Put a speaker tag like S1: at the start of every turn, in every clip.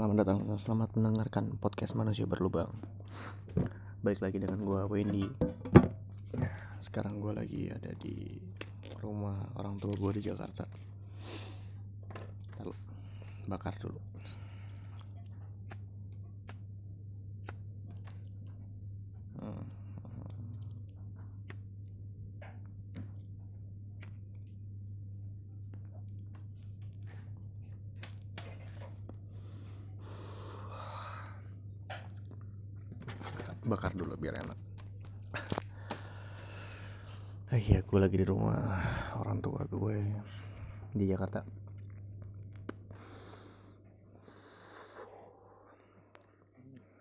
S1: Selamat datang dan selamat mendengarkan podcast manusia berlubang. Balik lagi dengan gue Wendy. Sekarang gue lagi ada di rumah orang tua gue di Jakarta. Lalu bakar dulu hmm. bakar dulu biar enak ah, iya gue lagi di rumah orang tua gue di Jakarta.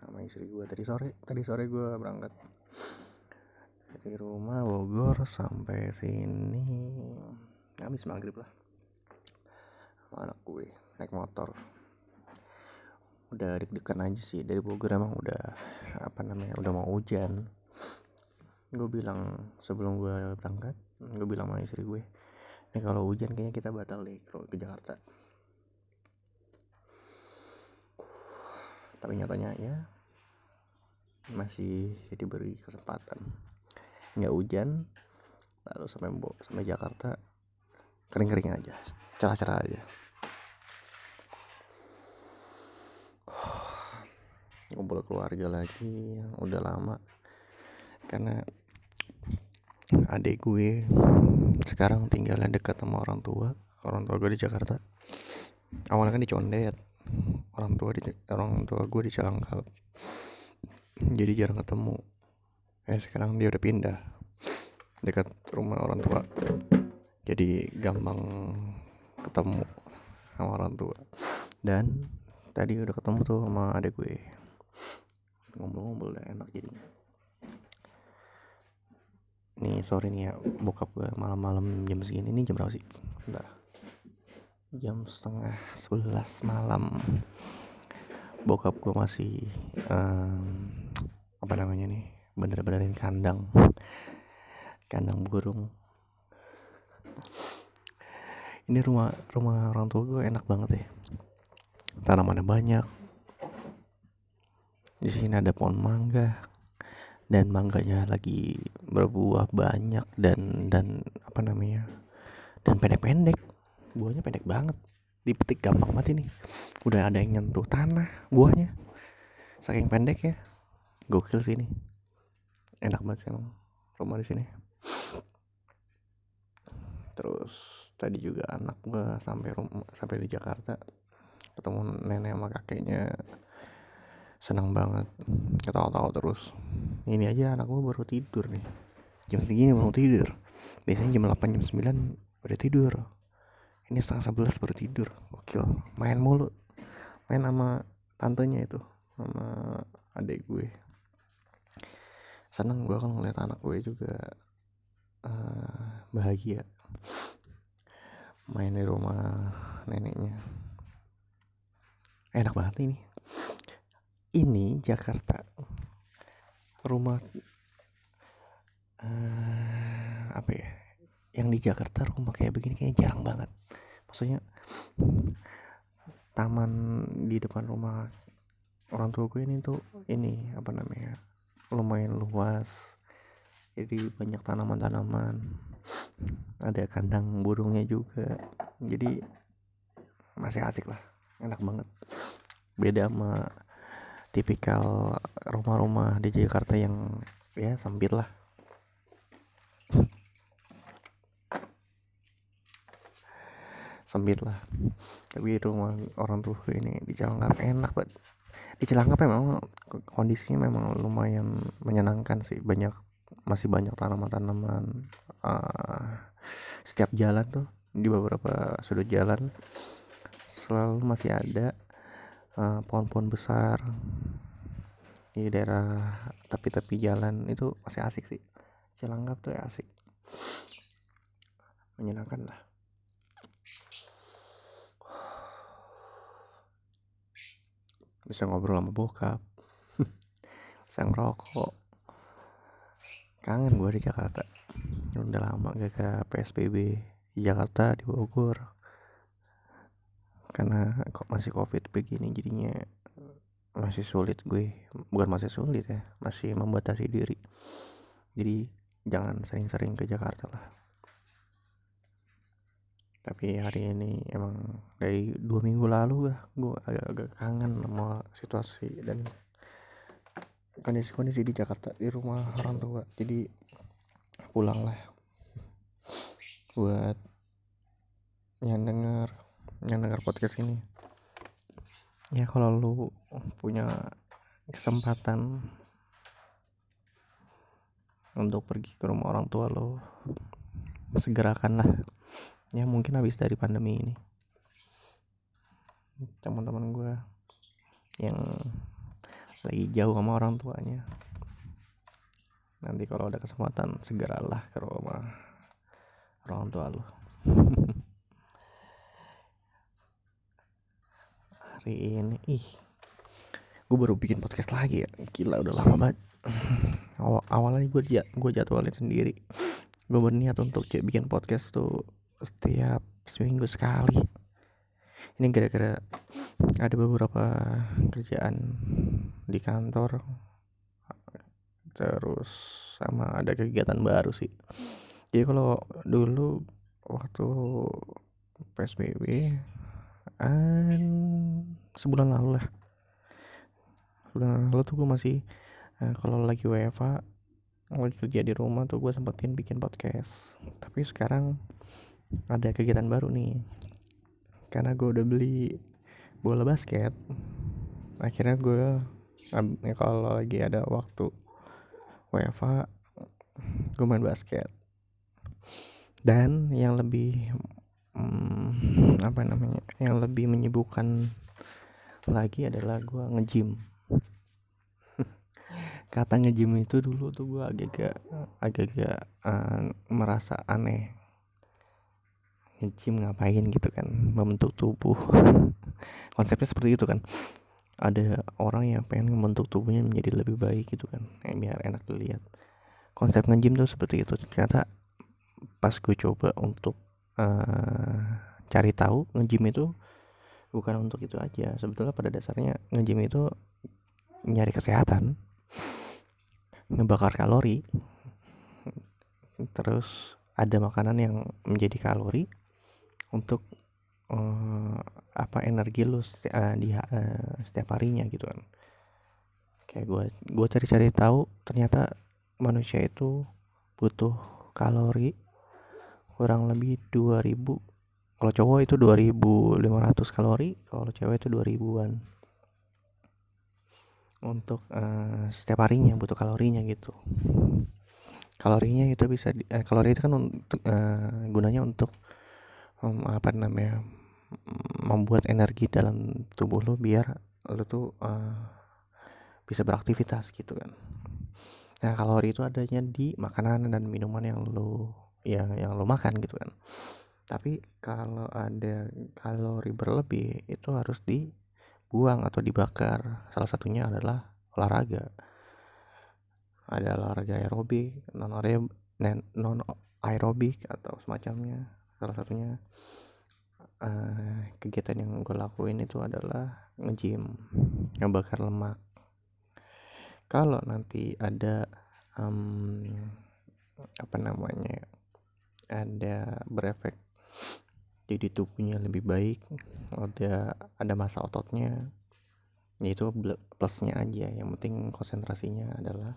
S1: Sama istri gue. Tadi sore tadi sore gue berangkat dari rumah Bogor sampai sini. Habis maghrib lah. Anak gue naik motor. Udah deg-degan aja sih. Dari Bogor emang udah apa namanya udah mau hujan. Gue bilang sebelum gue berangkat gue bilang sama istri gue ini kalau hujan kayaknya kita batal deh ke Jakarta. Tapi nyatanya ya masih diberi kesempatan. Nggak hujan lalu sampai sampai Jakarta kering-kering aja cerah-cerah aja. Ngumpul keluarga lagi udah lama karena adik gue. Sekarang tinggalnya dekat sama orang tua. Orang tua gue di Jakarta. Awalnya kan di Condet orang tua di orang tua gue di Calangkap jadi jarang ketemu. Eh sekarang dia udah pindah. Dekat rumah orang tua. Jadi gampang ketemu sama orang tua. Dan tadi udah ketemu tuh sama adik gue. Ngobrol-ngobrol enak jadinya nih sore nih ya bokap gue malam-malam jam segini. Nih jam berapa sih? Bentar. jam setengah sebelas malam. Bokap gue masih um, apa namanya nih bener-benerin kandang. Kandang burung. Ini rumah rumah orang tua gue enak banget ya. Tanamannya banyak. Di sini ada pohon mangga dan mangganya lagi berbuah banyak dan dan apa namanya dan pendek-pendek. Buahnya pendek banget. Dipetik gampang banget ini. Udah ada yang nyentuh tanah buahnya. Saking pendek ya gokil sih ini. Enak banget sih emang rumah di sini. Terus tadi juga anak gua sampai rumah sampai di Jakarta. Ketemu nenek sama kakeknya senang banget. Ketawa-tawa terus. Ini aja anak gue baru tidur nih. Jam segini baru tidur. Biasanya jam 8 jam 9 udah tidur. Ini setengah 11 baru tidur. Oke main mulu. Main sama tantenya itu. Sama adik gue. Seneng gue kan ngeliat anak gue juga uh, bahagia. Main di rumah neneknya. Enak banget ini ini Jakarta. Rumah uh, apa ya? Yang di Jakarta rumah kayak begini kayaknya jarang banget. Maksudnya taman di depan rumah orang tua gue ini tuh ini apa namanya lumayan luas. Jadi banyak tanaman-tanaman. Ada kandang burungnya juga. Jadi masih asik lah. Enak banget. Beda sama tipikal rumah-rumah di Jakarta yang ya sempit lah. Sempit lah. Tapi rumah orang tuh ini di Cilangkap enak banget. Di Cilangkap memang kondisinya memang lumayan menyenangkan sih. Banyak masih banyak tanaman-tanaman uh, setiap jalan tuh di beberapa sudut jalan selalu masih ada pohon-pohon uh, besar di daerah tepi-tepi jalan itu masih asik sih. Cilanggap tuh ya asik. Menyenangkan lah. Bisa ngobrol sama bokap bisa ngerokok. Kangen gue di Jakarta. Udah lama gak ke PSBB di Jakarta di Bogor karena kok masih covid begini jadinya masih sulit gue bukan masih sulit ya masih membatasi diri. Jadi jangan sering-sering ke Jakarta lah. Tapi hari ini emang dari dua minggu lalu lah gue agak-agak kangen sama situasi dan kondisi-kondisi di Jakarta di rumah orang tua. Jadi pulang lah. Buat yang denger yang denger podcast ini. Ya kalau lu punya kesempatan untuk pergi ke rumah orang tua lo segerakan lah ya mungkin habis dari pandemi ini. Teman-teman gue yang lagi jauh sama orang tuanya. Nanti kalau ada kesempatan segeralah ke rumah orang tua lo hari ini ih. Gue baru bikin podcast lagi ya. Gila udah lama banget. Awal awalnya gue jat gue jadwalin sendiri. Gue berniat untuk bikin podcast tuh setiap seminggu sekali. Ini gara-gara ada beberapa kerjaan di kantor. Terus sama ada kegiatan baru sih. Jadi kalau dulu waktu PSBB an sebulan lalu lah. Sebulan lalu tuh gue masih uh, kalau lagi WFA lagi kerja di rumah tuh gue sempetin bikin podcast. Tapi sekarang ada kegiatan baru nih. Karena gue udah beli bola basket akhirnya gue ya kalau lagi ada waktu WFA gue main basket. Dan yang lebih hmm, apa namanya? Yang lebih menyibukkan lagi adalah gue ngejim kata ngejim itu dulu tuh gue agak-agak agak-agak uh, merasa aneh. Nge-gym ngapain gitu kan? Membentuk tubuh. Konsepnya seperti itu kan? Ada orang yang pengen membentuk tubuhnya menjadi lebih baik gitu kan? Eh, biar enak dilihat. Konsep nge-gym tuh seperti itu. Ternyata pas gue coba untuk uh, cari tahu nge-gym itu bukan untuk itu aja. Sebetulnya pada dasarnya nge-gym itu nyari kesehatan ngebakar kalori terus ada makanan yang menjadi kalori untuk uh, apa energi lu seti uh, di uh, setiap harinya gitu kan. Kayak gue gue cari-cari tahu ternyata manusia itu butuh kalori kurang lebih 2000 kalau cowok itu 2500 kalori kalau cewek itu 2000-an untuk uh, setiap harinya butuh kalorinya gitu. Kalorinya itu bisa di, eh, kalori itu kan untuk uh, gunanya untuk um, apa namanya membuat energi dalam tubuh lo biar lo tuh uh, bisa beraktivitas gitu kan. Nah kalori itu adanya di makanan dan minuman yang lo yang yang lo makan gitu kan. Tapi kalau ada kalori berlebih itu harus dibuang atau dibakar. Salah satunya adalah olahraga. Ada olahraga aerobik non non aerobik atau semacamnya. Salah satunya uh, kegiatan yang gue lakuin itu adalah nge-gym ngebakar lemak. Kalau nanti ada um, apa namanya ada berefek jadi tubuhnya lebih baik ada ada masa ototnya ya itu plusnya aja. Yang penting konsentrasinya adalah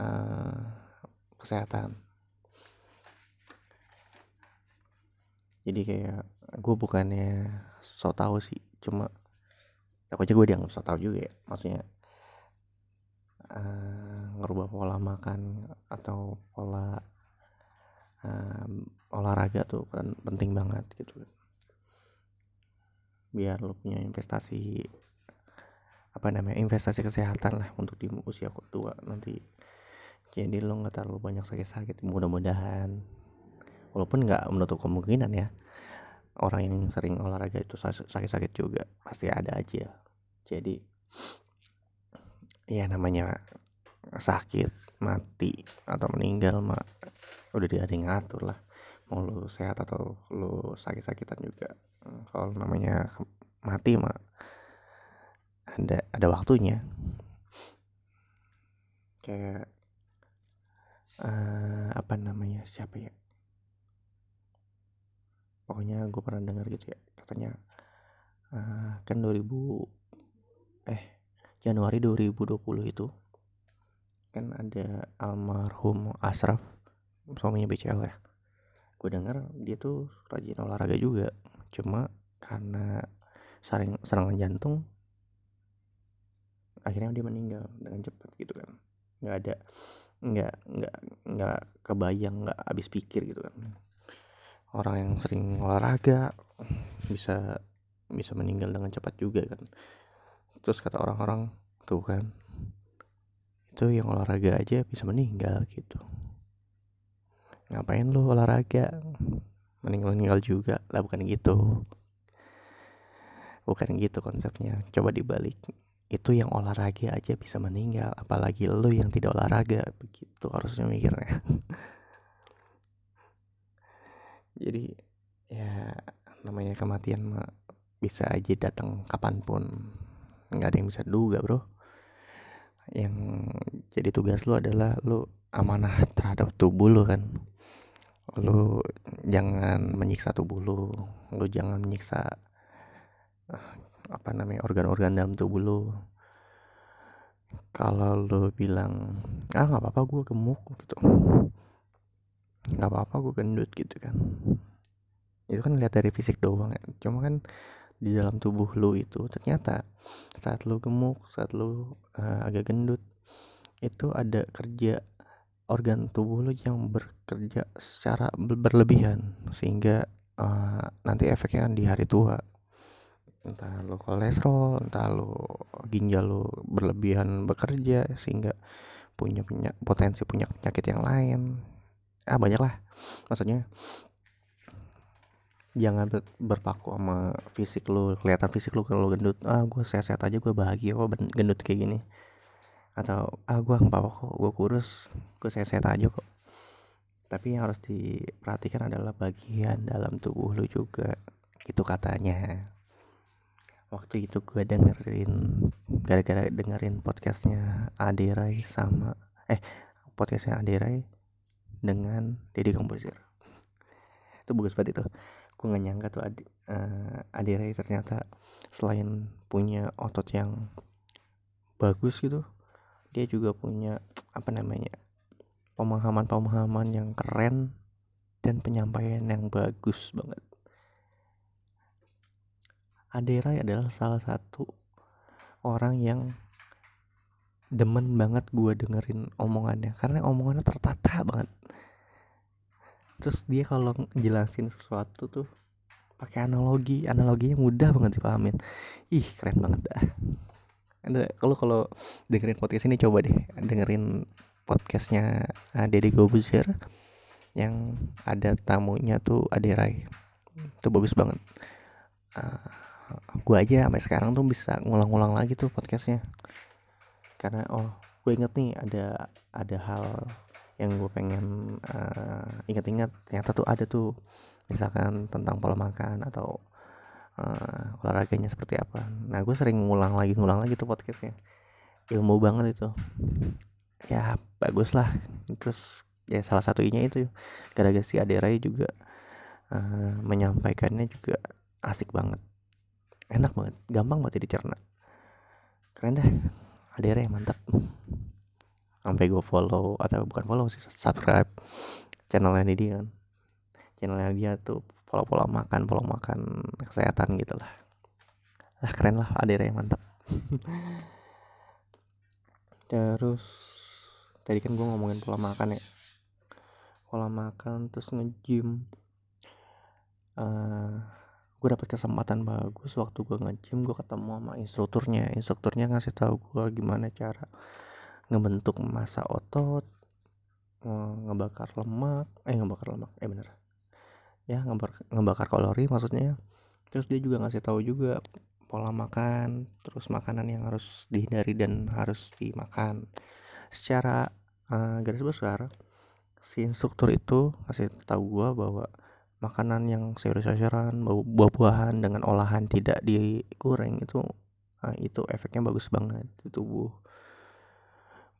S1: uh, kesehatan. Jadi kayak gue bukannya so tau sih cuma aku aja gue dianggap so tau juga ya. Maksudnya uh, ngerubah pola makan atau pola uh, olahraga tuh kan penting banget gitu. Biar lo punya investasi apa namanya investasi kesehatan lah untuk di usia tua nanti. Jadi lo nggak terlalu banyak sakit-sakit mudah-mudahan. Walaupun nggak menutup kemungkinan ya orang yang sering olahraga itu sakit-sakit juga pasti ada aja. Jadi ya namanya sakit mati atau meninggal mah udah dia ngatur lah. Mau lu sehat atau lu sakit-sakitan juga. Kalau namanya mati mah ada ada waktunya. Kayak uh, apa namanya siapa ya? Pokoknya gue pernah dengar gitu ya katanya uh, kan 2000 eh Januari 2020 itu kan ada almarhum Asraf suaminya BCL ya. Gue dengar dia tuh rajin olahraga juga. Cuma karena sering serangan jantung akhirnya dia meninggal dengan cepat gitu kan. Nggak ada nggak nggak nggak kebayang nggak habis pikir gitu kan. Orang yang sering olahraga bisa bisa meninggal dengan cepat juga kan. Terus kata orang-orang tuh kan itu yang olahraga aja bisa meninggal gitu ngapain lu olahraga? Meninggal meninggal juga. Lah bukan gitu. Bukan gitu konsepnya. Coba dibalik. Itu yang olahraga aja bisa meninggal. Apalagi lu yang tidak olahraga. Begitu harusnya mikirnya. Jadi ya namanya kematian mah bisa aja datang kapan pun. Nggak ada yang bisa duga bro. Yang jadi tugas lu adalah lu amanah terhadap tubuh lu kan lu jangan menyiksa tubuh lu. Lu jangan menyiksa apa namanya organ-organ dalam tubuh lu. Kalau lu bilang ah nggak apa-apa gue gemuk gitu. Nggak apa-apa gue gendut gitu kan. Itu kan lihat dari fisik doang ya. Cuma kan di dalam tubuh lu itu ternyata saat lu gemuk saat lu uh, agak gendut itu ada kerja organ tubuh lo yang bekerja secara berlebihan sehingga uh, nanti efeknya kan di hari tua. Entah lo kolesterol entah lo ginjal lo berlebihan bekerja sehingga punya punya potensi punya penyakit yang lain. Ah banyak lah maksudnya jangan ber, berpaku sama fisik lo kelihatan fisik lo kalau gendut ah gue sehat-sehat aja gue bahagia kok gendut kayak gini atau ah gue nggak apa-apa kok gue kurus gue sehat-sehat aja kok. Tapi yang harus diperhatikan adalah bagian dalam tubuh lu juga itu katanya. Waktu itu gue dengerin gara-gara dengerin podcastnya Aderai sama eh podcastnya Aderai dengan Deddy Komposer. Itu bagus banget itu. Gue gak nyangka tuh Adi, uh, Aderai ternyata selain punya otot yang bagus gitu dia juga punya apa namanya pemahaman-pemahaman yang keren dan penyampaian yang bagus banget. Aderai adalah salah satu orang yang demen banget gue dengerin omongannya karena omongannya tertata banget. Terus dia kalau jelasin sesuatu tuh pakai analogi analoginya mudah banget dipahamin. Ih keren banget dah ada kalau kalau dengerin podcast ini coba deh dengerin podcastnya uh, Deddy Gobuzer yang ada tamunya tuh Aderai itu bagus banget. Uh, ah, gue aja sampai sekarang tuh bisa ngulang-ngulang lagi tuh podcastnya. Karena oh gue inget nih ada ada hal yang gue pengen uh, ingat-ingat. Ternyata tuh ada tuh misalkan tentang pola makan atau uh, olahraganya seperti apa. Nah gue sering ngulang lagi ngulang lagi tuh podcastnya. Ilmu banget itu. Ya bagus lah terus ya salah satunya itu gara-gara si Aderai juga uh, menyampaikannya juga asik banget. Enak banget. Gampang banget dicerna keren dah. Aderai mantap. Sampai gue follow atau bukan follow sih subscribe channelnya dia kan. Channelnya dia tuh pola-pola makan pola makan kesehatan gitu lah. Lah keren lah adere mantap. Terus tadi kan gue ngomongin pola makan ya. Pola makan terus nge-gym. Uh, gue dapet kesempatan bagus waktu gue nge-gym gue ketemu sama instrukturnya. Instrukturnya ngasih tahu gue gimana cara ngebentuk masa otot ngebakar lemak eh ngebakar lemak eh bener ya ngebakar, ngebakar kalori maksudnya. Terus dia juga ngasih tahu juga pola makan terus makanan yang harus dihindari dan harus dimakan. Secara uh, garis besar si instruktur itu kasih tahu gue bahwa makanan yang sayur-sayuran buah-buahan dengan olahan tidak digoreng itu nah, itu efeknya bagus banget di tubuh.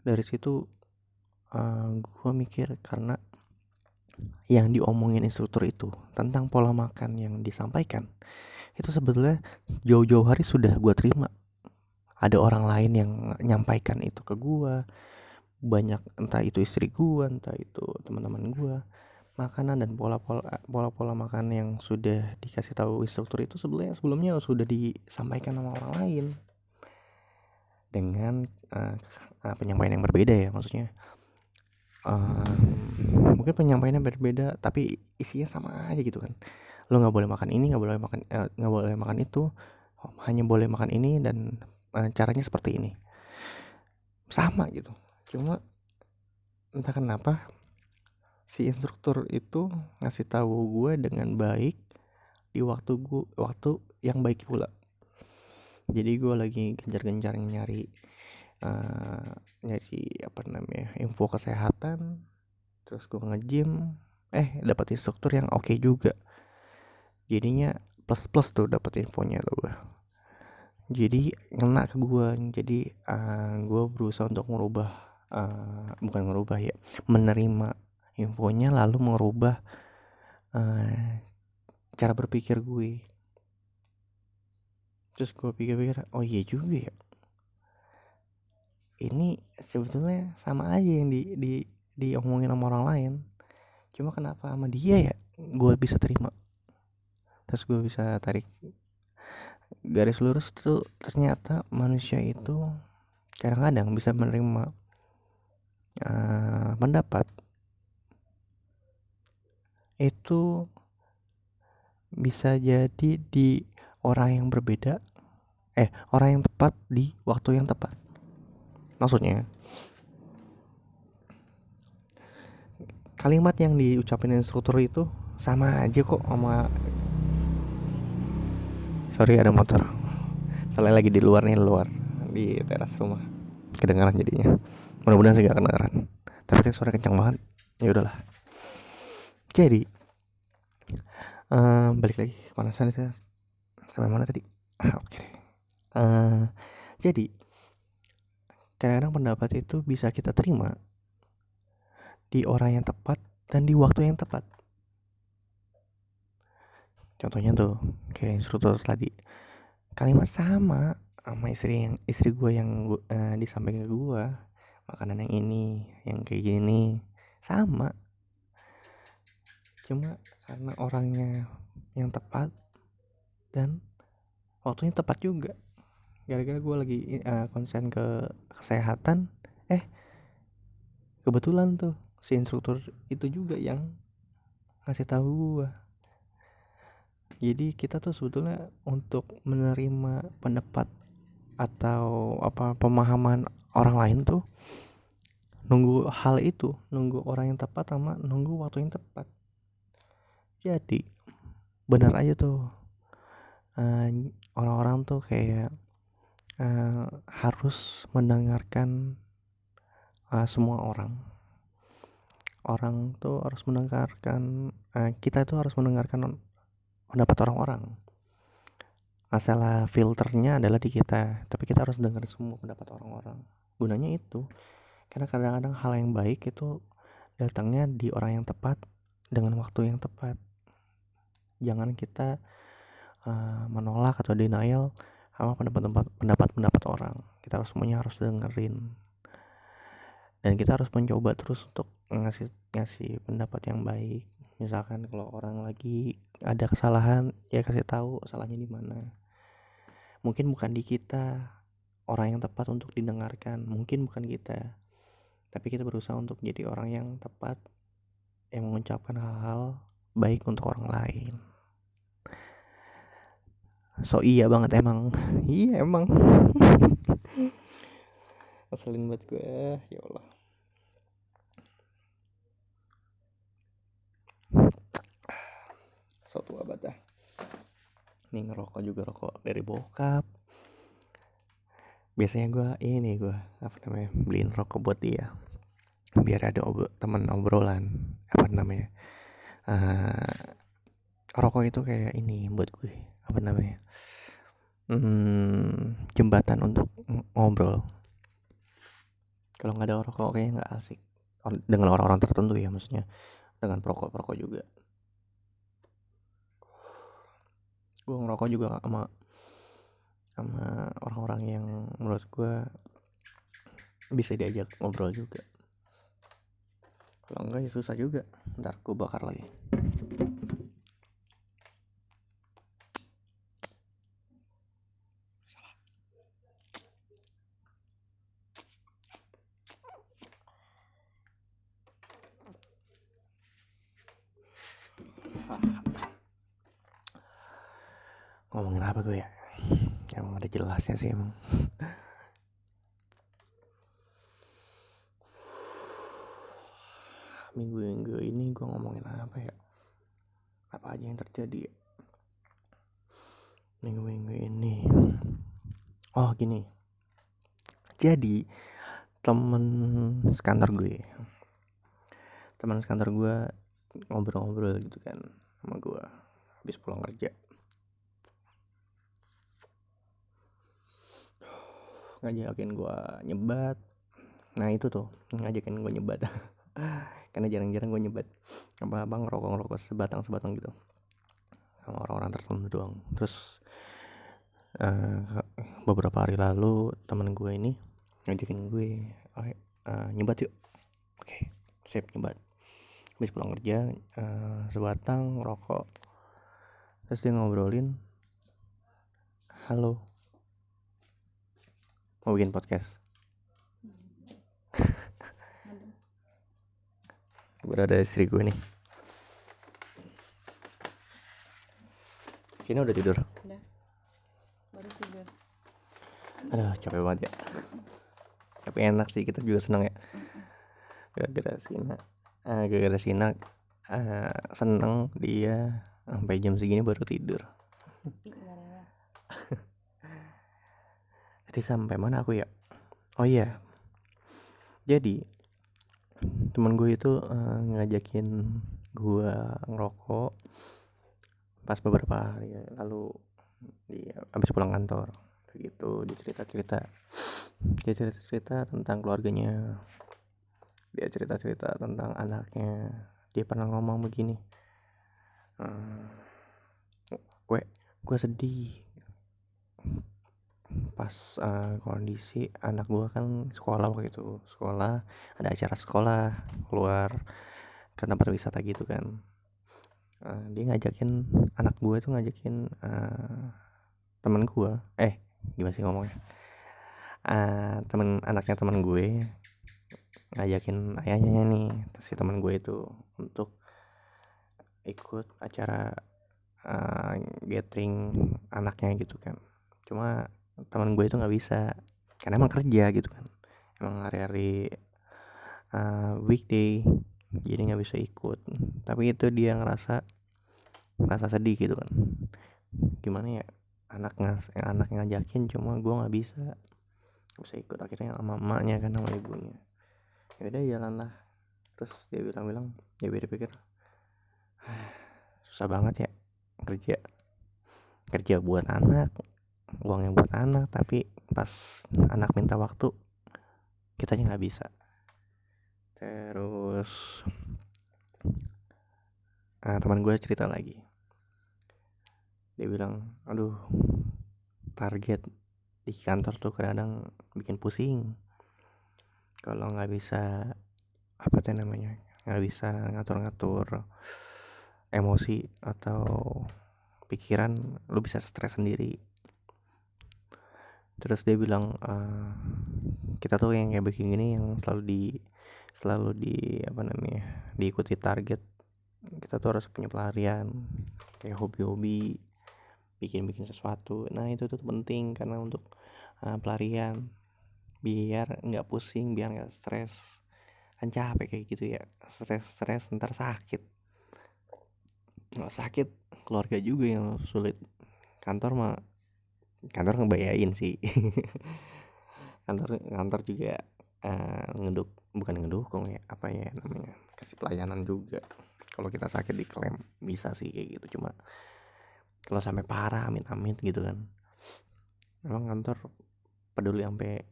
S1: Dari situ uh, eh, gue mikir karena yang diomongin instruktur itu tentang pola makan yang disampaikan itu sebetulnya jauh-jauh hari sudah gue terima. Ada orang lain yang nyampaikan itu ke gue banyak entah itu istri gue entah itu teman-teman gue makanan dan pola-pola pola-pola makan yang sudah dikasih tahu instruktur itu sebelumnya sebelumnya sudah disampaikan sama orang lain. Dengan uh, penyampaian yang berbeda ya maksudnya uh, mungkin penyampaiannya berbeda tapi isinya sama aja gitu kan. Lo nggak boleh makan ini nggak boleh makan eh, nggak uh, boleh makan itu hanya boleh makan ini dan uh, caranya seperti ini. Sama gitu cuma entah kenapa si instruktur itu ngasih tahu gue dengan baik di waktu gue waktu yang baik pula. Jadi gue lagi gencar-gencar nyari uh, nyari apa namanya info kesehatan terus gue nge-gym eh dapat instruktur yang oke okay juga. Jadinya plus plus tuh dapat infonya tuh gue jadi ngena ke gue jadi uh, eh, gue berusaha untuk merubah uh, bukan merubah ya menerima infonya lalu merubah uh, cara berpikir gue terus gue pikir-pikir oh iya juga ya ini sebetulnya sama aja yang di di diomongin sama orang lain. Cuma kenapa sama dia ya gue bisa terima. Terus gue bisa tarik garis lurus tuh ternyata manusia itu kadang-kadang bisa menerima uh, pendapat itu bisa jadi di orang yang berbeda eh orang yang tepat di waktu yang tepat maksudnya. Kalimat yang diucapin instruktur itu sama aja kok sama sorry ada motor. Soalnya lagi di luar nih luar di teras rumah. Kedengaran jadinya. Mudah-mudahan sih gak kedengaran. Tapi kan suara kencang banget. Ya udahlah. Jadi uh, balik lagi. Panasan itu sampai mana tadi? Ah, oke okay uh, jadi kadang-kadang pendapat itu bisa kita terima di orang yang tepat dan di waktu yang tepat. Contohnya tuh kayak instruktur tadi. Kalimat sama sama istri yang istri gue yang gua, uh, disampaikan ke gue makanan yang ini yang kayak gini. Sama. Cuma karena orangnya yang tepat dan waktunya tepat juga gara-gara gue lagi uh, konsen ke kesehatan eh kebetulan tuh si instruktur itu juga yang ngasih tahu gue jadi kita tuh sebetulnya untuk menerima pendapat atau apa pemahaman orang lain tuh nunggu hal itu nunggu orang yang tepat sama nunggu waktu yang tepat. Jadi benar aja tuh. Uh, orang-orang tuh kayak uh, harus mendengarkan uh, semua orang. Orang tuh harus mendengarkan uh, kita itu harus mendengarkan pendapat orang-orang. Masalah filternya adalah di kita tapi kita harus dengar semua pendapat orang-orang. Gunanya itu karena kadang-kadang hal yang baik itu datangnya di orang yang tepat dengan waktu yang tepat. Jangan kita uh, menolak atau denial sama pendapat pendapat pendapat orang. Kita harus semuanya harus dengerin. Dan kita harus mencoba terus untuk ngasih ngasih pendapat yang baik. Misalkan kalau orang lagi ada kesalahan ya kasih tahu salahnya di mana. Mungkin bukan di kita orang yang tepat untuk didengarkan. Mungkin bukan kita. Tapi kita berusaha untuk jadi orang yang tepat yang mengucapkan hal-hal baik untuk orang lain so iya banget emang. Iya emang. Ngeselin banget gue ya Allah. So tua banget dah. Ini ngerokok juga rokok dari bokap. Biasanya gue ini gue apa namanya beliin rokok buat dia. Biar ada ob teman obrolan apa namanya uh, rokok itu kayak ini buat gue apa namanya hmm, jembatan untuk ngobrol. Kalau nggak ada rokok kayaknya nggak asik. Dengan orang-orang tertentu ya maksudnya dengan perokok-perokok juga. Gue ngerokok juga sama sama orang-orang yang menurut gue bisa diajak ngobrol juga. Kalau enggak ya susah juga ntar gue bakar lagi ngomongin apa tuh ya? Emang ada jelasnya sih emang. Minggu-minggu ini gue ngomongin apa ya? Apa aja yang terjadi ya? Minggu-minggu ini. Oh gini. Jadi temen sekantor gue. Teman sekantor gue ngobrol-ngobrol gitu kan habis pulang kerja. Ngajakin gue nyebat. Nah itu tuh ngajakin gue nyebat. Karena jarang-jarang gue nyebat. Apa abang ngerokok ngerokok sebatang sebatang gitu. Sama orang-orang tertentu doang. Terus uh, beberapa hari lalu teman gue ini ngajakin gue oh, uh, nyebat yuk. Oke okay, sip nyebat. Habis pulang kerja uh, sebatang rokok terus dia ngobrolin halo. Mau bikin podcast? Berada istri gue nih. Sini udah tidur? Udah. Baru tidur. Aduh capek banget ya. Tapi enak sih kita juga seneng ya. Gara-gara Sina. Uh, gara-gara Sina uh, seneng dia sampai jam segini baru tidur. Tadi sampai mana aku ya? Oh iya. Jadi teman gue itu uh, ngajakin gue ngerokok pas beberapa hari lalu. Dia habis pulang kantor. Gitu dia cerita cerita dia cerita cerita tentang keluarganya. Dia cerita cerita tentang anaknya dia pernah ngomong begini. Gue gue sedih. Pas uh, kondisi anak gue kan sekolah waktu itu sekolah ada acara sekolah keluar ke tempat wisata gitu kan. Uh, dia ngajakin anak gue tuh ngajakin uh, temen gue eh gimana sih ngomongnya? Uh, temen anaknya temen gue ngajakin ayahnya nih si temen gue itu untuk ikut acara uh, gathering anaknya gitu kan. Cuma teman gue itu nggak bisa karena emang kerja gitu kan. Emang hari-hari uh, weekday jadi nggak bisa ikut. Tapi itu dia ngerasa ngerasa sedih gitu kan. Gimana ya anak ngas anak ngajakin cuma gue nggak bisa. Bisa ikut akhirnya sama emaknya kan sama ibunya ya udah jalan lah. Terus dia bilang-bilang dia pikir. Ah, susah banget ya kerja. Kerja buat anak uang yang buat anak tapi pas anak minta waktu kita nggak bisa. Terus nah, teman gue cerita lagi. Dia bilang aduh target di kantor tuh kadang bikin pusing kalau nggak bisa apa tuh namanya nggak bisa ngatur-ngatur emosi atau pikiran lu bisa stres sendiri. Terus dia bilang uh, kita tuh yang kayak begini yang selalu di selalu di apa namanya diikuti target. Kita tuh harus punya pelarian kayak hobi-hobi bikin-bikin sesuatu. Nah itu tuh penting karena untuk uh, pelarian biar nggak pusing biar nggak stres. Kan capek kayak gitu ya stres stres ntar sakit. Nggak sakit keluarga juga yang sulit. Kantor mah kantor ngebayain sih. Kantor kantor juga uh, ngeduk bukan ngedukung ya apa ya namanya kasih pelayanan juga. Kalau kita sakit diklaim bisa sih kayak gitu. Cuma kalau sampai parah amit-amit gitu kan. Memang kantor peduli sampai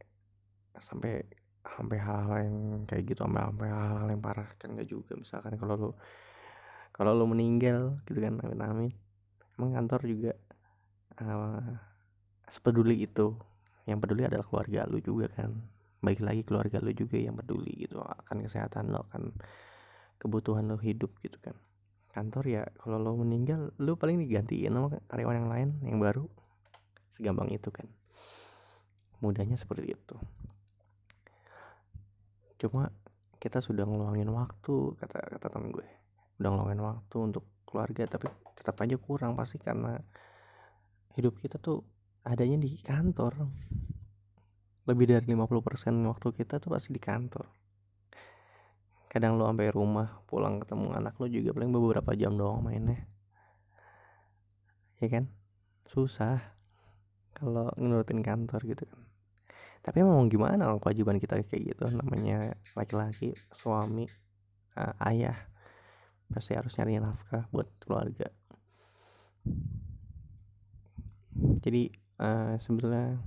S1: sampai sampai hal-hal yang kayak gitu sampai sampai hal-hal yang parah kan gak juga. Misalkan kalau lu kalau lu meninggal gitu kan amit-amit emang kantor juga uh, sepeduli itu yang peduli adalah keluarga lu juga kan. Baik lagi keluarga lu juga yang peduli gitu akan kesehatan lo akan kebutuhan lo hidup gitu kan. Kantor ya kalau lo meninggal lo paling digantiin sama karyawan yang lain yang baru. Segampang itu kan. Mudahnya seperti itu cuma kita sudah ngeluangin waktu kata kata temen gue. Udah ngeluangin waktu untuk keluarga tapi tetap aja kurang pasti karena hidup kita tuh adanya di kantor. Lebih dari 50% waktu kita tuh pasti di kantor. Kadang lo sampai rumah pulang ketemu anak lo juga paling beberapa jam doang mainnya. Ya kan? Susah kalau nurutin kantor gitu kan tapi emang gimana kewajiban kita kayak gitu namanya laki-laki suami uh, ayah pasti harus nyari nafkah buat keluarga. Jadi uh, sebetulnya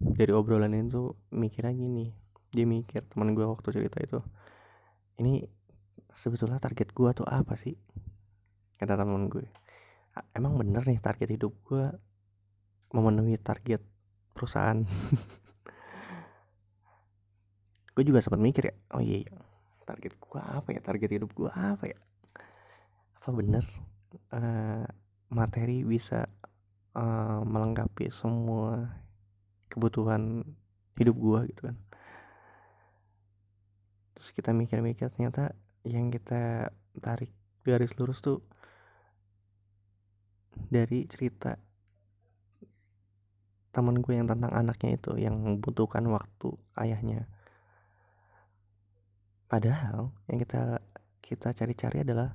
S1: dari obrolan itu mikir lagi nih dia mikir teman gue waktu cerita itu ini sebetulnya target gue tuh apa sih? Kata teman gue. Emang bener nih target hidup gue memenuhi target perusahaan. Gue juga sempat mikir ya oh iya, iya. Target gue apa ya? Target hidup gue apa ya? Apa bener uh, materi bisa uh, melengkapi semua kebutuhan hidup gua gitu kan? Terus kita mikir-mikir ternyata yang kita tarik garis lurus tuh dari cerita teman gue yang tentang anaknya itu yang membutuhkan waktu ayahnya. Padahal yang kita kita cari-cari adalah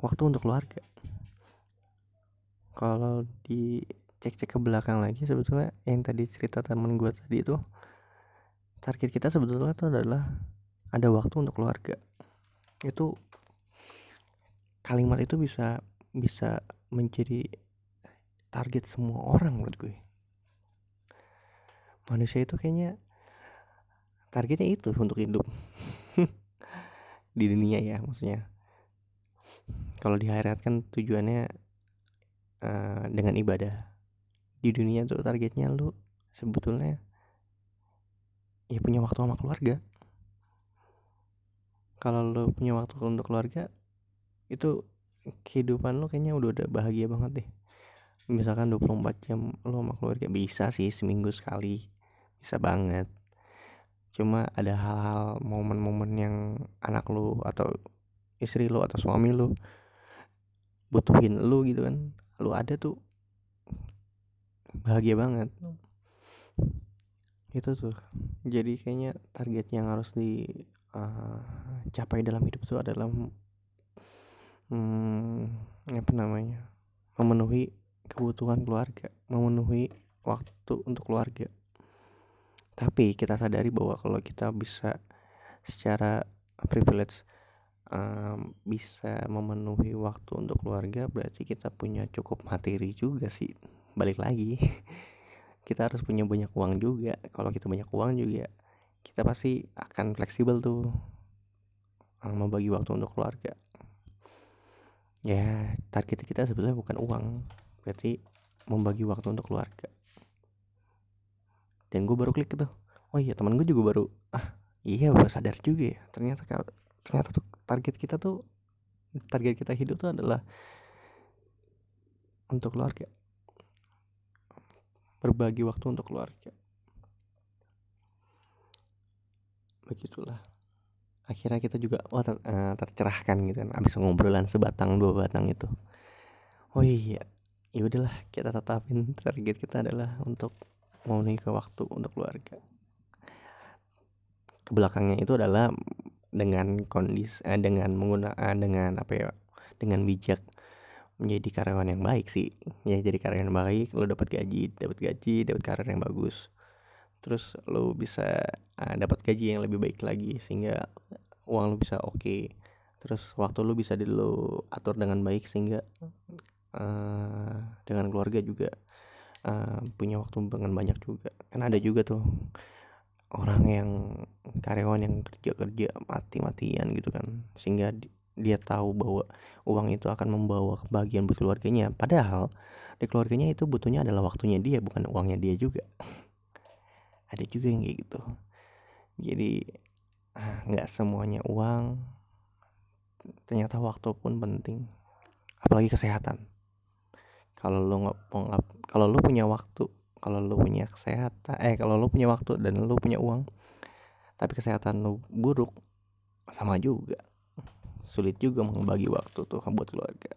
S1: waktu untuk keluarga. Kalau di cek-cek ke belakang lagi sebetulnya yang tadi cerita temen gue tadi itu target kita sebetulnya itu adalah ada waktu untuk keluarga. Itu kalimat itu bisa bisa menjadi target semua orang menurut gue. Manusia itu kayaknya targetnya itu untuk hidup. Di dunia ya maksudnya. Kalau di akhirat kan tujuannya uh, dengan ibadah. Di dunia tuh targetnya lu sebetulnya ya punya waktu sama keluarga. Kalau lu punya waktu untuk keluarga itu kehidupan lu kayaknya udah udah bahagia banget deh misalkan 24 jam lu sama keluarga bisa sih seminggu sekali. Bisa banget. Cuma ada hal-hal momen-momen yang anak lu atau istri lu atau suami lu butuhin lu gitu kan lu ada tuh bahagia banget. Itu tuh. Jadi kayaknya target yang harus dicapai eh, uh, dalam hidup itu adalah hmm, apa namanya memenuhi kebutuhan keluarga memenuhi waktu untuk keluarga. Tapi kita sadari bahwa kalau kita bisa secara privilege um, bisa memenuhi waktu untuk keluarga berarti kita punya cukup materi juga sih. Balik lagi kita harus punya banyak uang juga. Kalau kita banyak uang juga kita pasti akan fleksibel tuh membagi waktu untuk keluarga. Ya target kita sebetulnya bukan uang berarti membagi waktu untuk keluarga. Dan gue baru klik tuh oh iya teman gue juga baru. Ah iya gue sadar juga ya. Ternyata ternyata tuh target kita tuh target kita hidup tuh adalah untuk keluarga. Berbagi waktu untuk keluarga. Begitulah. Akhirnya kita juga wah ter, uh, tercerahkan gitu kan abis ngobrolan sebatang dua batang itu. Oh iya ya udahlah kita tetapin target kita adalah untuk memenuhi ke waktu untuk keluarga. Ke belakangnya itu adalah dengan kondisi eh, dengan menggunakan eh, dengan apa ya dengan bijak menjadi karyawan yang baik sih. Ya jadi karyawan yang baik lo dapat gaji dapat gaji dapat karir yang bagus. Terus lu bisa uh, dapat gaji yang lebih baik lagi sehingga uang lu bisa oke. Okay. terus waktu lu bisa di atur dengan baik sehingga uh, dengan keluarga juga uh, punya waktu dengan banyak juga. Kan ada juga tuh orang yang karyawan yang kerja kerja mati matian gitu kan sehingga dia tahu bahwa uang itu akan membawa kebahagiaan buat keluarganya. Padahal di keluarganya itu butuhnya adalah waktunya dia bukan uangnya dia juga. Ada juga yang kayak gitu. Jadi ah, nggak semuanya uang ternyata waktu pun penting. Apalagi kesehatan kalau lo nggak kalau lo punya waktu kalau lu punya kesehatan eh kalau lu punya waktu dan lu punya uang tapi kesehatan lu buruk sama juga. Sulit juga membagi waktu tuh buat keluarga.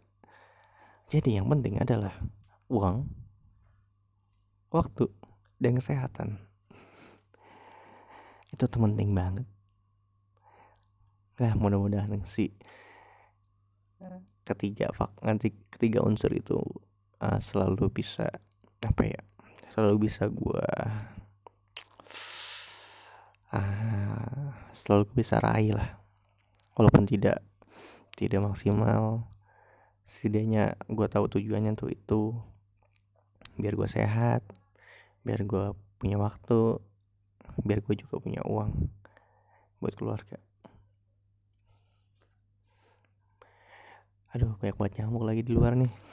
S1: Jadi yang penting adalah uang waktu dan kesehatan. Itu tuh penting banget. Nah mudah-mudahan sih ketiga fak nanti ketiga unsur itu uh, selalu bisa apa ya selalu bisa gue uh, selalu bisa raih lah. Walaupun tidak tidak maksimal setidaknya gue tahu tujuannya tuh itu. Biar gue sehat biar gue punya waktu biar gue juga punya uang buat keluarga. Aduh banyak banget nyamuk lagi di luar nih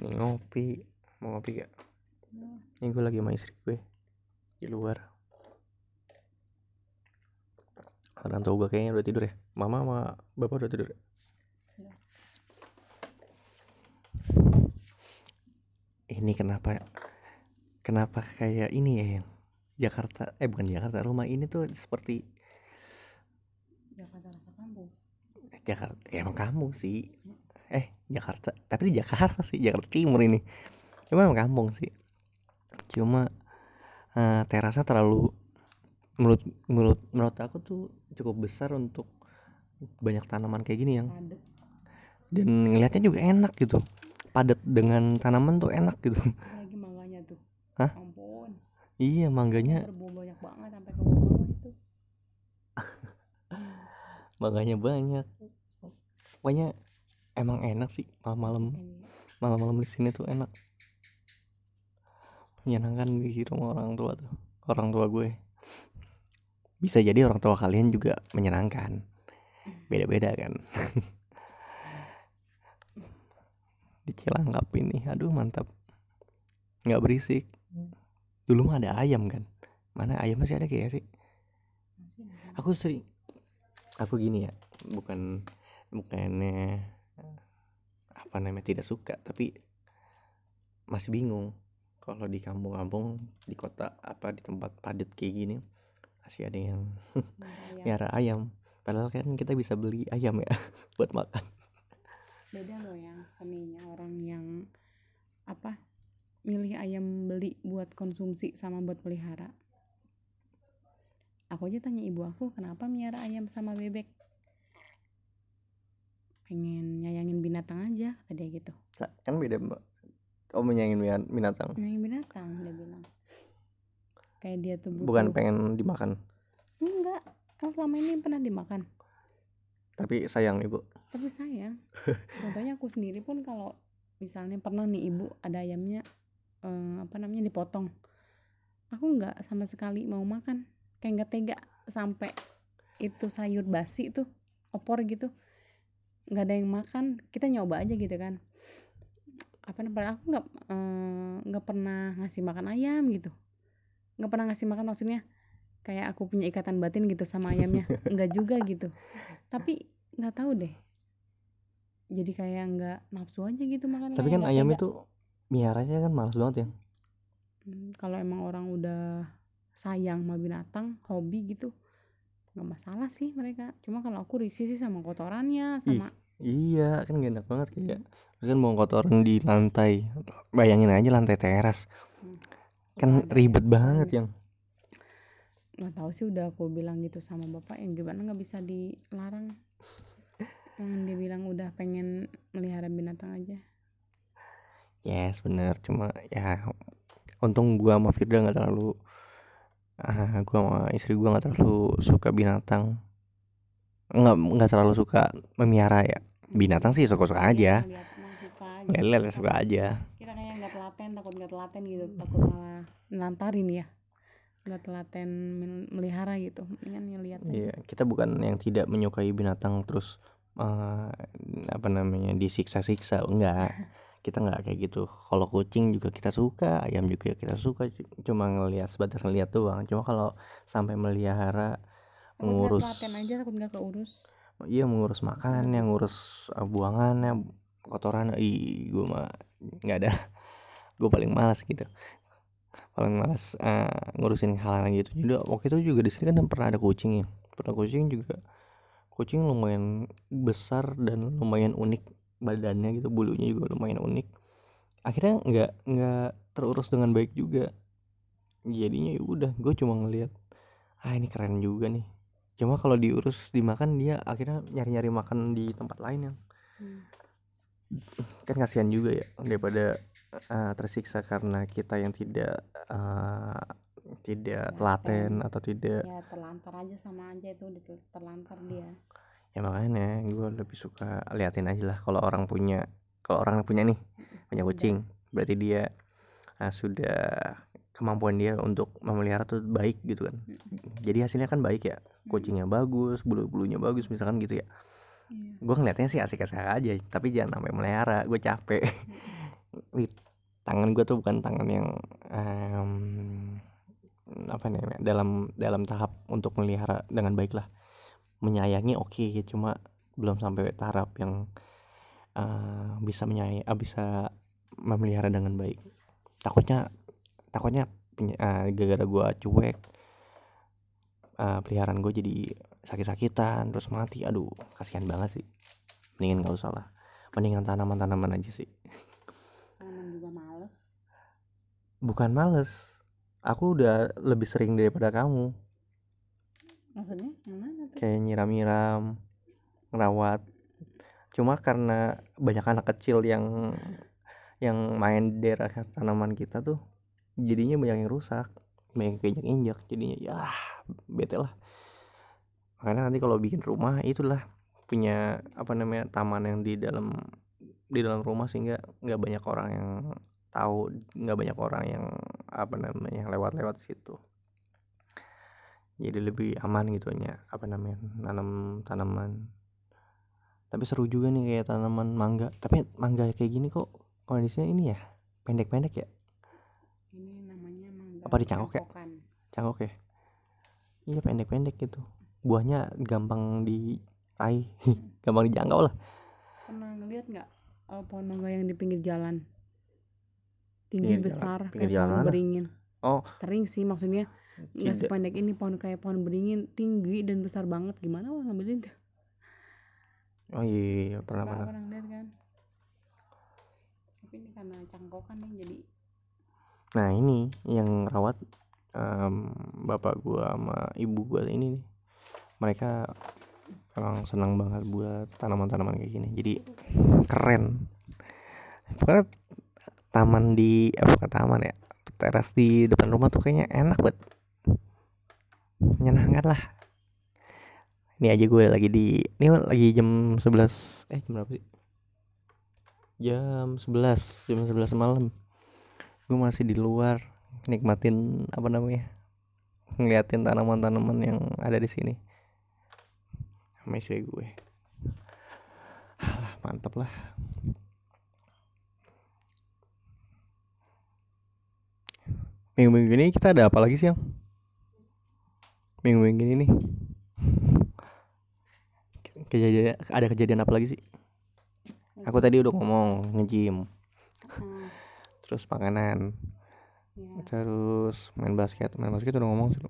S1: ini ngopi. Mau ngopi gak? Ini gue lagi sama istri gue. Di luar. Orang tua gue kayaknya udah tidur ya. Mama sama bapak udah tidur. Ya? ini kenapa kenapa kayak ini ya? Yang Jakarta eh bukan Jakarta. Rumah ini tuh seperti
S2: Jakarta rasa kampung.
S1: Jakarta ya emang kamu sih eh Jakarta tapi di Jakarta sih Jakarta Timur ini. Cuma emang kampung sih. Cuma uh, terasnya terlalu menurut menurut menurut aku tuh cukup besar untuk banyak tanaman kayak gini yang dan ngelihatnya juga enak gitu. Padat dengan tanaman tuh enak gitu.
S2: Lagi mangganya tuh.
S1: Hah?
S2: ampun.
S1: Iya mangganya
S2: banyak banget sampai ke bawah itu.
S1: Mangganya banyak. Pokoknya emang enak sih malam-malam. Malam-malam di sini. Tuh enak. Menyenangkan di rumah orang tua tuh orang tua gue. Bisa jadi orang tua kalian juga menyenangkan. Beda-beda kan? Di Cilangkap ini aduh mantap. Nggak berisik. Dulu mah ada ayam kan? Mana ayam masih ada kayak sih? Aku sering aku gini ya bukan bukannya apa namanya tidak suka tapi masih bingung. Kalau di kampung-kampung di kota apa di tempat padat kayak gini masih ada yang
S2: Ada ayam.
S1: nyara ayam. Padahal kan kita bisa beli ayam ya buat makan.
S2: Beda loh yang seninya orang yang apa milih ayam beli buat konsumsi sama buat pelihara. Aku aja tanya ibu aku kenapa miara ayam sama bebek pengen nyayangin binatang aja kata dia gitu.
S1: Kan beda mbak. Kamu menyayangin bin- binatang.
S2: Nyayangin binatang dia bilang. Kayak dia tuh butuh
S1: bukan pengen dimakan?
S2: Enggak. Kan selama ini pernah dimakan.
S1: Tapi sayang ibu.
S2: Tapi sayang. Contohnya aku sendiri pun kalau misalnya pernah nih ibu ada ayamnya eh, apa namanya dipotong. Aku nggak sama sekali mau makan. Kayak nggak tega sampai itu sayur basi tuh opor gitu nggak ada yang makan kita nyoba aja gitu kan. Apa namanya aku nggak eh, nggak pernah ngasih makan ayam gitu. Nggak pernah ngasih makan maksudnya kayak aku punya ikatan batin gitu sama ayamnya. Nggak juga gitu. Tapi nggak tahu deh. Jadi kayak nggak nafsu aja gitu makan
S1: tapi kan ayam itu miaranya kan malas banget ya.
S2: Hmm, kalau emang orang udah sayang sama binatang hobi gitu nggak masalah sih mereka. Cuma kalau aku risih sih sama kotorannya sama
S1: Iya kan gak enak banget kayak kan buang kotoran di lantai bayangin aja lantai teras. Kan
S2: Ada
S1: ribet
S2: yang
S1: banget yang.
S2: Nggak tahu sih udah aku bilang gitu sama bapak yang gimana nggak bisa dilarang. Yang dia bilang udah pengen melihara binatang aja.
S1: Yes bener. Cuma ya untung gue sama Firda nggak terlalu uh, gue sama istri gue nggak terlalu suka binatang. Nggak nggak terlalu suka memelihara ya binatang sih suka suka aja
S2: Lihat, emang suka aja.
S1: lele suka aja
S2: kita kayaknya nggak telaten takut nggak telaten gitu takut malah nelantarin ya nggak telaten mel- melihara gitu mendingan ngeliat.
S1: Iya, kita bukan yang tidak menyukai binatang terus eh, apa namanya disiksa-siksa, enggak. Kita nggak kayak gitu. Kalau kucing juga kita suka, ayam juga kita suka, cuma ngelihat sebatas ngelihat doang. Cuma kalau sampai melihara ngurus
S2: telaten aja takut nggak keurus
S1: iya mengurus makannya, ngurus eh, buangannya, kotoran, ih gue mah nggak ada. Gue paling malas gitu. Paling malas eh, ngurusin hal-hal gitu. Jadi waktu itu juga di sini kan pernah ada kucing ya. Pernah kucing juga kucing lumayan besar dan lumayan unik badannya gitu bulunya juga lumayan unik akhirnya nggak nggak terurus dengan baik juga jadinya ya udah gue cuma ngelihat ah ini keren juga nih cuma kalau diurus dimakan dia akhirnya nyari-nyari makan di tempat lain yang
S2: Hmm.
S1: kan kasihan juga ya daripada eh, tersiksa karena kita yang tidak eh, tidak telaten atau tidak
S2: ya terlantar aja sama aja itu terlantar dia
S1: ya makanya gue lebih suka liatin aja lah kalau orang punya kalau orang punya nih punya kucing berarti dia ah, sudah kemampuan dia untuk memelihara tuh baik gitu kan. Jadi hasilnya kan baik ya. Kucingnya bagus bulu bulunya bagus misalkan gitu ya.
S2: Iya.
S1: gue ngeliatnya sih asik-asik aja tapi jangan sampai melihara gue capek. Wih, tangan gue tuh bukan tangan yang em, apa namanya dalam dalam tahap untuk melihara dengan baik lah. Menyayangi oke cuma belum sampai taraf yang eh, bisa menyayang bisa memelihara dengan baik. Takutnya takutnya eh, gara-gara gue cuek eh, peliharaan gue jadi sakit-sakitan terus mati. Aduh kasihan banget sih. Mendingan nggak usah lah. Mendingan tanaman-tanaman aja sih.
S2: Tanaman juga males.
S1: Bukan males. Aku udah lebih sering daripada kamu.
S2: Maksudnya yang mana tuh?
S1: Kayak nyiram-nyiram ngerawat. Cuma karena banyak anak kecil yang yang main di daerah tanaman kita tuh jadinya banyak yang rusak banyak yang keinjak-injak jadinya ya bete lah. Makanya nanti kalau bikin rumah itulah punya apa namanya taman yang di dalam di dalam rumah sehingga nggak banyak orang yang tahu nggak banyak orang yang apa namanya yang lewat-lewat situ. Jadi lebih aman gitu ya apa namanya nanam tanaman. Tapi seru juga nih kayak tanaman mangga. Tapi mangga kayak gini kok kondisinya ini ya pendek-pendek ya
S2: ini namanya mangga
S1: Apa dicangkok ya? cangkok ya? Iya pendek-pendek gitu. Buahnya gampang diraih gampang dijangkau lah.
S2: Pernah ngeliat nggak eh, pohon mangga yang di pinggir jalan? Tinggi
S1: Pinggir jalan.
S2: besar
S1: Pinggir
S2: kayak
S1: jalan.
S2: pohon beringin.
S1: Oh.
S2: Sering sih maksudnya nggak sependek ini pohon kayak pohon beringin tinggi dan besar banget. Gimana lo ngambilin tuh?
S1: Oh iya, iya, iya, pernah pernah.
S2: pernah ngeliat kan? Tapi ini karena cangkokan nih jadi
S1: nah ini yang rawat em, bapak gua sama ibu gua ini nih. Mereka emang senang banget buat tanaman-tanaman kayak gini. Jadi keren. Pokoknya taman di eh, bukan taman ya teras di depan rumah tuh kayaknya enak banget. Menyenangkan lah. Ini aja gue lagi di ini lagi jam 11 eh jam berapa sih? Jam 11 jam 11 malam gue masih di luar nikmatin apa namanya ngeliatin tanaman-tanaman yang ada di sini. Sama istri gue. Alah, mantep lah. Minggu-minggu ini kita ada apa lagi sih yang minggu-minggu ini nih. Kejadian ada kejadian apa lagi sih? Aku tadi udah ngomong nge-gym.
S2: Hmm,
S1: terus makanan
S2: ya.
S1: terus main basket. Main basket udah ngomong sih.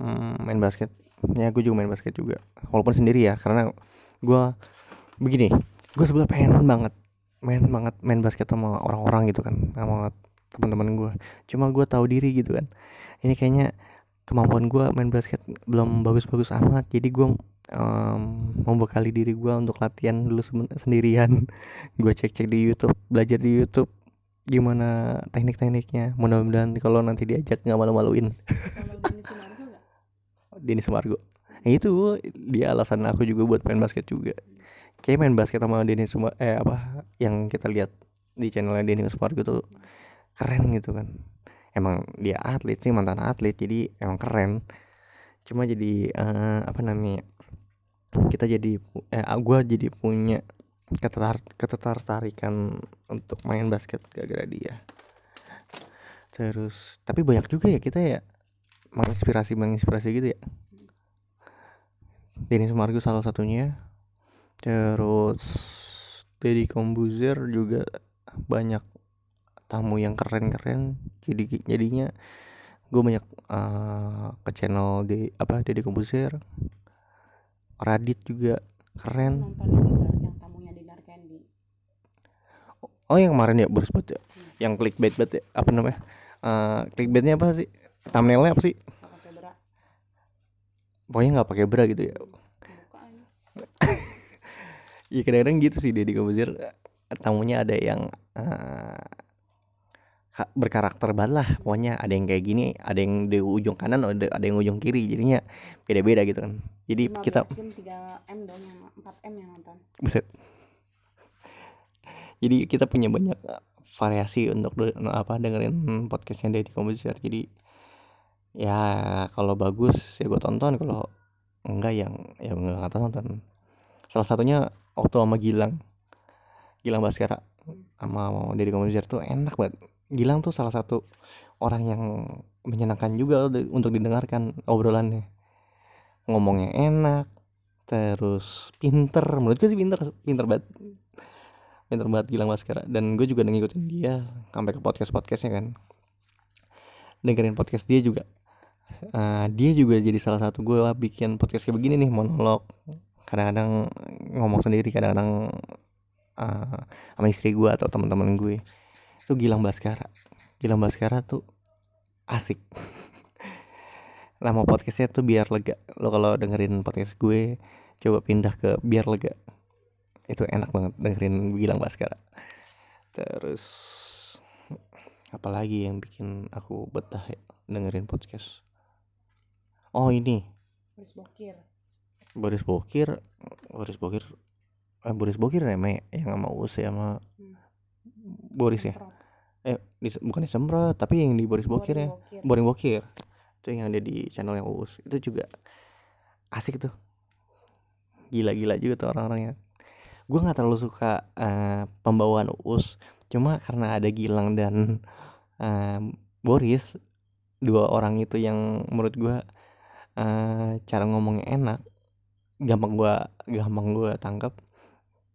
S1: Hmm, main basket. Ya gue juga main basket juga. Walaupun sendiri ya karena gue begini gue sebenernya pengen banget main banget main basket sama orang-orang gitu kan sama teman-teman gue cuma gue tahu diri gitu kan. Ini kayaknya kemampuan gue main basket belum bagus-bagus amat. Jadi gue em, membekali diri gue untuk latihan dulu sendirian. Gue cek-cek di YouTube belajar di YouTube gimana teknik-tekniknya? Mudah-mudahan kalau nanti diajak nggak malu-maluin.
S2: Denny Sumargo.
S1: Nah, itu dia alasan aku juga buat main basket juga. Kayak main basket sama Denny Sumargo eh apa yang kita lihat di channelnya Denny Sumargo tuh keren gitu kan. Emang dia atlet sih mantan atlet jadi emang keren. Cuma jadi eh, apa namanya kita jadi eh gua jadi punya ketetar ketertarikan untuk main basket gara-gara dia. Terus tapi banyak juga ya kita ya menginspirasi menginspirasi gitu ya. Denny Sumargo salah satunya. Terus Deddy Kombuzer juga banyak tamu yang keren-keren. Jadi jadinya gue banyak eh, ke channel di apa Deddy Kombuzer. Radit juga keren
S2: nonton ini nggak yang tamunya Dinar Candy
S1: oh yang kemarin ya baru banget ya. Yang clickbait banget ya apa namanya? Eh clickbaitnya apa sih? Thumbnailnya apa sih? Pokoknya nggak pakai bra gitu ya. Iya kadang-kadang gitu sih Deddy Kobuzier. Tamunya ada yang ka- berkarakter banget lah. Pokoknya ada yang kayak gini ada yang di ujung kanan ada ada yang ujung kiri. Jadinya beda-beda gitu kan. Jadi
S2: 15
S1: kita
S2: jam 3 m dong yang 4 m yang nonton.
S1: Buset jadi kita punya banyak eh, variasi untuk de- apa dengerin podcastnya Deddy Kobuzier. Jadi ya kalau bagus ya gue tonton kalau enggak yang ya enggak nggak tonton salah satunya waktu sama Gilang. Gilang Baskara sama Deddy Kobuzier tuh enak banget. Gilang tuh salah satu orang yang menyenangkan juga untuk didengarkan obrolannya. Ngomongnya enak terus pinter. Menurut gue sih pinter pinter banget pinter banget Gilang Baskara dan gue juga ngikutin dia sampai ke podcast podcastnya kan. Dengerin podcast dia juga. Eh, dia juga jadi salah satu gue bikin podcast kayak begini nih monolog. Kadang-kadang ngomong sendiri kadang-kadang eh, sama istri gue atau teman-teman gue. Itu Gilang Baskara Gilang Baskara tuh asik. Nama podcastnya tuh biar lega. Lo kalau dengerin podcast gue coba pindah ke biar lega itu enak banget dengerin Gilang Baskara. Terus apalagi yang bikin aku betah ya dengerin podcast? Oh ini.
S2: Boris Bokir.
S1: Boris Bokir Boris Bokir eh, Boris Bokir namanya yang sama Uus ya sama Boris ya? Eh di, bukan disemprot tapi yang di Boris Bokir ya?
S2: Bokir.
S1: Boring Bokir. Itu yang ada di channel yang Uus itu juga asik tuh. Gila-gila juga tuh orang-orangnya gue nggak terlalu suka eh, pembawaan Uus. Cuma karena ada Gilang dan eh, Boris dua orang itu yang menurut gue eh, cara ngomongnya enak gampang gue gampang gue tangkap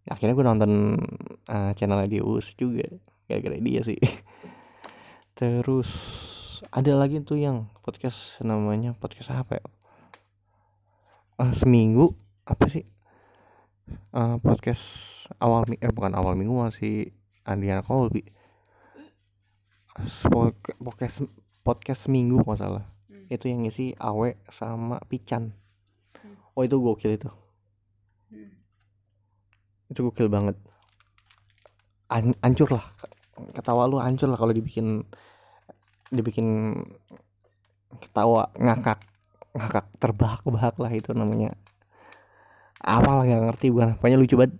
S1: akhirnya gue nonton eh, channelnya di Uus juga gara-gara dia sih. Terus ada lagi tuh yang podcast namanya podcast apa ya? Ah, seminggu apa sih Eh, podcast awal mi- eh bukan awal minggu masih Andiana Kolbi podcast podcast seminggu nggak salah.
S2: Hmm.
S1: itu yang ngisi Awe sama Pican. Oh itu gokil itu.
S2: Hmm.
S1: itu gokil banget. An- hancur lah. Ketawa lu hancur lah kalau dibikin dibikin ketawa ngakak ngakak terbahak-bahak lah itu namanya apalah nggak ngerti bukan pokoknya lucu banget.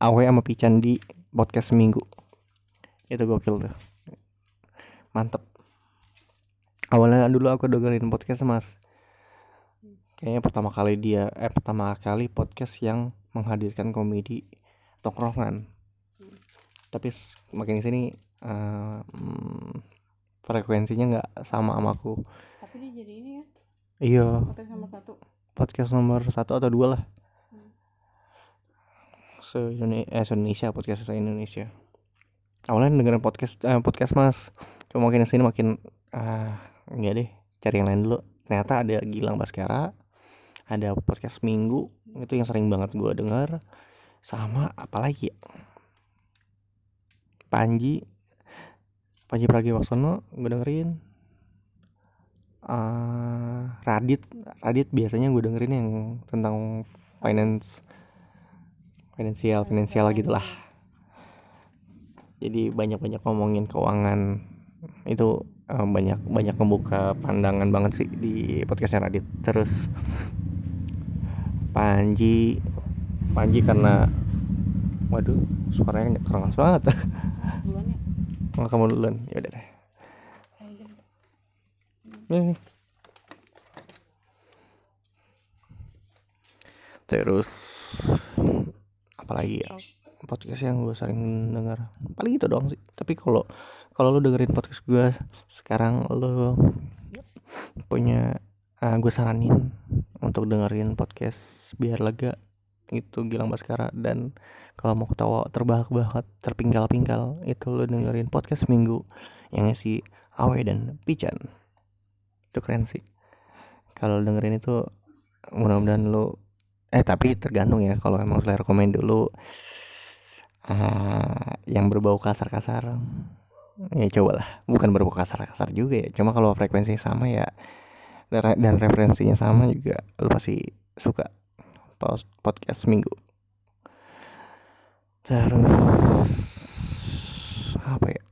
S1: Awe sama Pican di podcast seminggu. Itu gokil tuh. Mantep. Awalnya dulu aku dengerin podcast mas. Kayaknya pertama kali dia eh pertama kali podcast yang menghadirkan komedi tongkrongan. Tapi makin ke sini eh, mm, frekuensinya nggak sama sama aku.
S2: Tapi dia jadi ini ya?
S1: Iya.
S2: Podcast nomor satu.
S1: Podcast nomor satu atau dua lah se eh, Indonesia podcast se Indonesia awalnya dengerin podcast eh, podcast mas. Cuma makin ke sini makin ah enggak deh cari yang lain dulu. Ternyata ada Gilang Baskara ada podcast minggu itu yang sering banget gue dengar sama apalagi ya? Panji Panji Pragiwaksono gue dengerin. Ah, Radit Radit biasanya gue dengerin yang tentang finance finansial finansial gitulah. Jadi banyak-banyak ngomongin keuangan. Itu uh, banyak banyak membuka pandangan banget sih di podcastnya Radit. Terus Panji Panji karena waduh suaranya keras banget.
S2: Ya?
S1: Nggak kamu duluan. Ya udah deh. Terus apalagi ya podcast yang gue sering denger. Paling itu doang sih. Tapi kalau kalau lu dengerin podcast gue sekarang lu punya uh, gue saranin untuk dengerin podcast biar lega itu Gilang Baskara. Dan kalau mau ketawa terbahak-bahak terpinggal-pinggal itu lu dengerin podcast minggu yang isi Awe dan Pican. Itu keren sih. Kalau dengerin itu mudah-mudahan lu eh tapi tergantung ya kalau emang selera komen dulu uh, yang berbau kasar-kasar ya cobalah. Bukan berbau kasar-kasar juga ya cuma kalau frekuensinya sama ya dan dan referensinya sama juga lu pasti suka podcast minggu. Terus apa ya?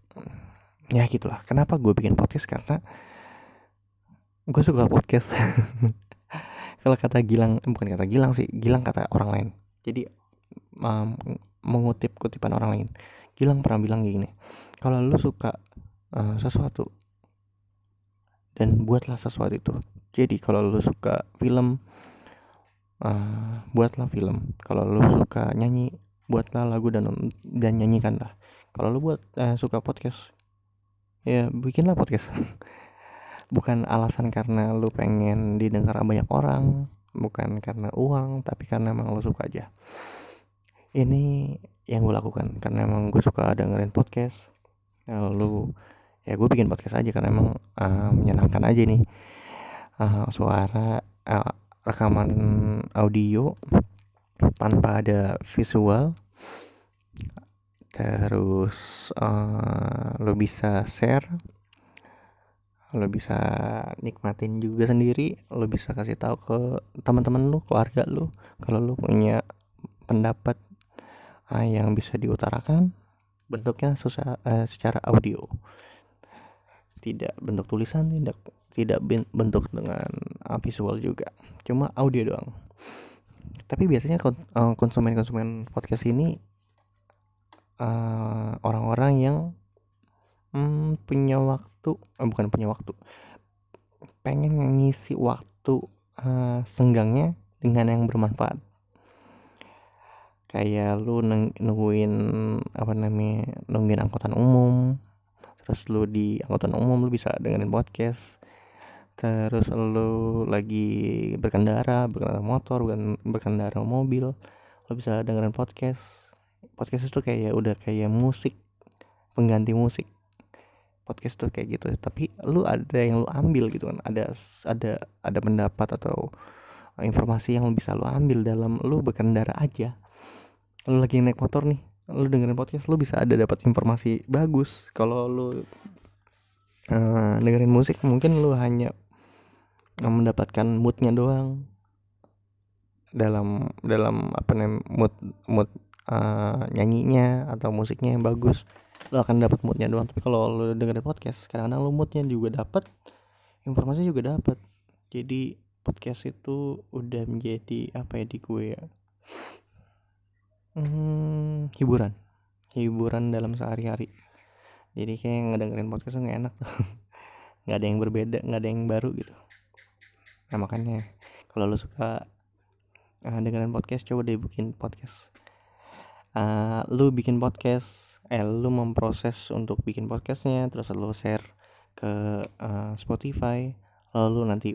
S1: Ya gitulah. Kenapa gue bikin podcast? Karena gue suka podcast kalau kata Gilang eh, bukan kata Gilang sih Gilang kata orang lain. Jadi um, mengutip kutipan orang lain. Gilang pernah bilang gini kalau lu suka uh, sesuatu dan buatlah sesuatu itu. Jadi kalau lu suka film uh, buatlah film. Kalau lu suka nyanyi buatlah lagu dan dan nyanyikanlah. Kalau lu buat uh, suka podcast ya bikinlah podcast bukan alasan karena lu pengen didengar banyak orang bukan karena uang tapi karena emang lu suka aja. Ini yang gue lakukan karena emang gue suka dengerin podcast. Lalu ya gue bikin podcast aja karena emang uh, menyenangkan aja nih. Uh, suara uh, rekaman audio tanpa ada visual. Terus uh, lo bisa share lo bisa nikmatin juga sendiri lo bisa kasih tahu ke teman-teman lo keluarga lo kalau lo punya pendapat uh, yang bisa diutarakan bentuknya susah, uh, secara audio. Tidak bentuk tulisan tidak tidak bentuk dengan uh, visual juga. Cuma audio doang. Tapi biasanya konsumen-konsumen podcast ini orang-orang uh, yang punya waktu eh, bukan punya waktu pengen ngisi waktu uh, senggangnya dengan yang bermanfaat. Kayak lu nungguin apa namanya nungguin angkutan umum terus lu di angkutan umum lu bisa dengerin podcast terus lu lagi berkendara berkendara motor bukan berkendara mobil lu bisa dengerin podcast. Podcast itu kayak udah kayak musik pengganti musik podcast tuh kayak gitu. Tapi lu ada yang lu ambil gitu kan? Ada ada ada pendapat atau informasi yang bisa lu ambil dalam lu berkendara aja. Lu lagi naik motor nih lu dengerin podcast lu bisa ada dapat informasi bagus. Kalau lu uh, dengerin musik mungkin lu hanya mendapatkan moodnya doang. Dalam dalam apa namanya mood mood uh, nyanyinya atau musiknya yang bagus lo akan dapat moodnya doang. Tapi kalau lo dengerin podcast kadang-kadang lo moodnya juga dapat informasinya juga dapat jadi podcast itu udah menjadi apa ya di gue ya? Hmm, hiburan. Hiburan dalam sehari-hari. Jadi kayak ngedengerin podcast nggak enak tuh. Nggak ada yang berbeda nggak ada yang baru gitu. Nah makanya kalau lo suka uh, dengerin podcast coba deh bikin podcast. Uh, lu bikin podcast eh lu memproses untuk bikin podcastnya terus lu share ke uh, Spotify lalu nanti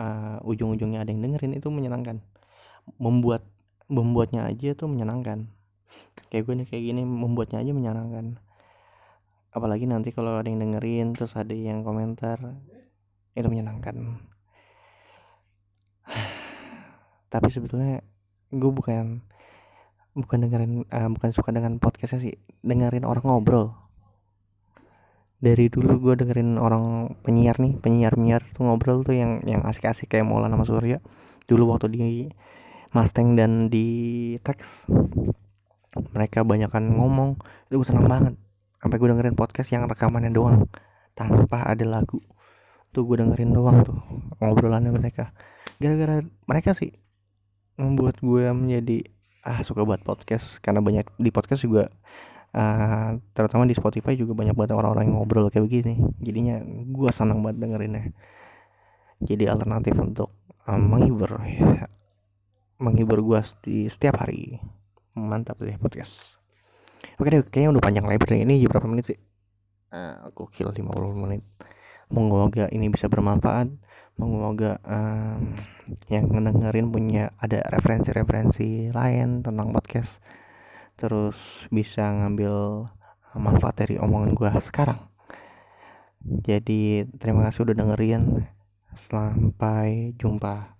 S1: uh, ujung-ujungnya ada yang dengerin itu menyenangkan. Membuat membuatnya aja tuh menyenangkan. Kayak gue nih kayak gini membuatnya aja menyenangkan. Apalagi nanti kalau ada yang dengerin terus ada yang komentar itu menyenangkan. Tapi sebetulnya gue bukan bukan dengerin uh, bukan suka dengan podcastnya sih dengerin orang ngobrol. Dari dulu gue dengerin orang penyiar nih penyiar penyiar tuh ngobrol tuh yang yang asik-asik kayak Maulana sama Surya. Dulu waktu di Mustang dan di teks mereka banyakkan ngomong. Itu gue senang banget. Sampai gue dengerin podcast yang rekamannya doang tanpa ada lagu. Tuh gue dengerin doang tuh ngobrolannya mereka. Gara-gara mereka sih membuat gue menjadi ah suka buat podcast karena banyak di podcast juga uh, terutama di Spotify juga banyak banget orang-orang yang ngobrol kayak begini. Jadinya gue senang banget dengerinnya. Jadi alternatif untuk um, menghibur ya. menghibur gue di setiap hari. Mantap deh podcast. Oke deh kayaknya udah panjang lebar ini berapa menit sih? Uh, gokil 50 menit. Semoga ini bisa bermanfaat semoga um, yang ngedengerin punya ada referensi-referensi lain tentang podcast terus bisa ngambil manfaat dari omongan gue sekarang. Jadi terima kasih udah dengerin. Sampai jumpa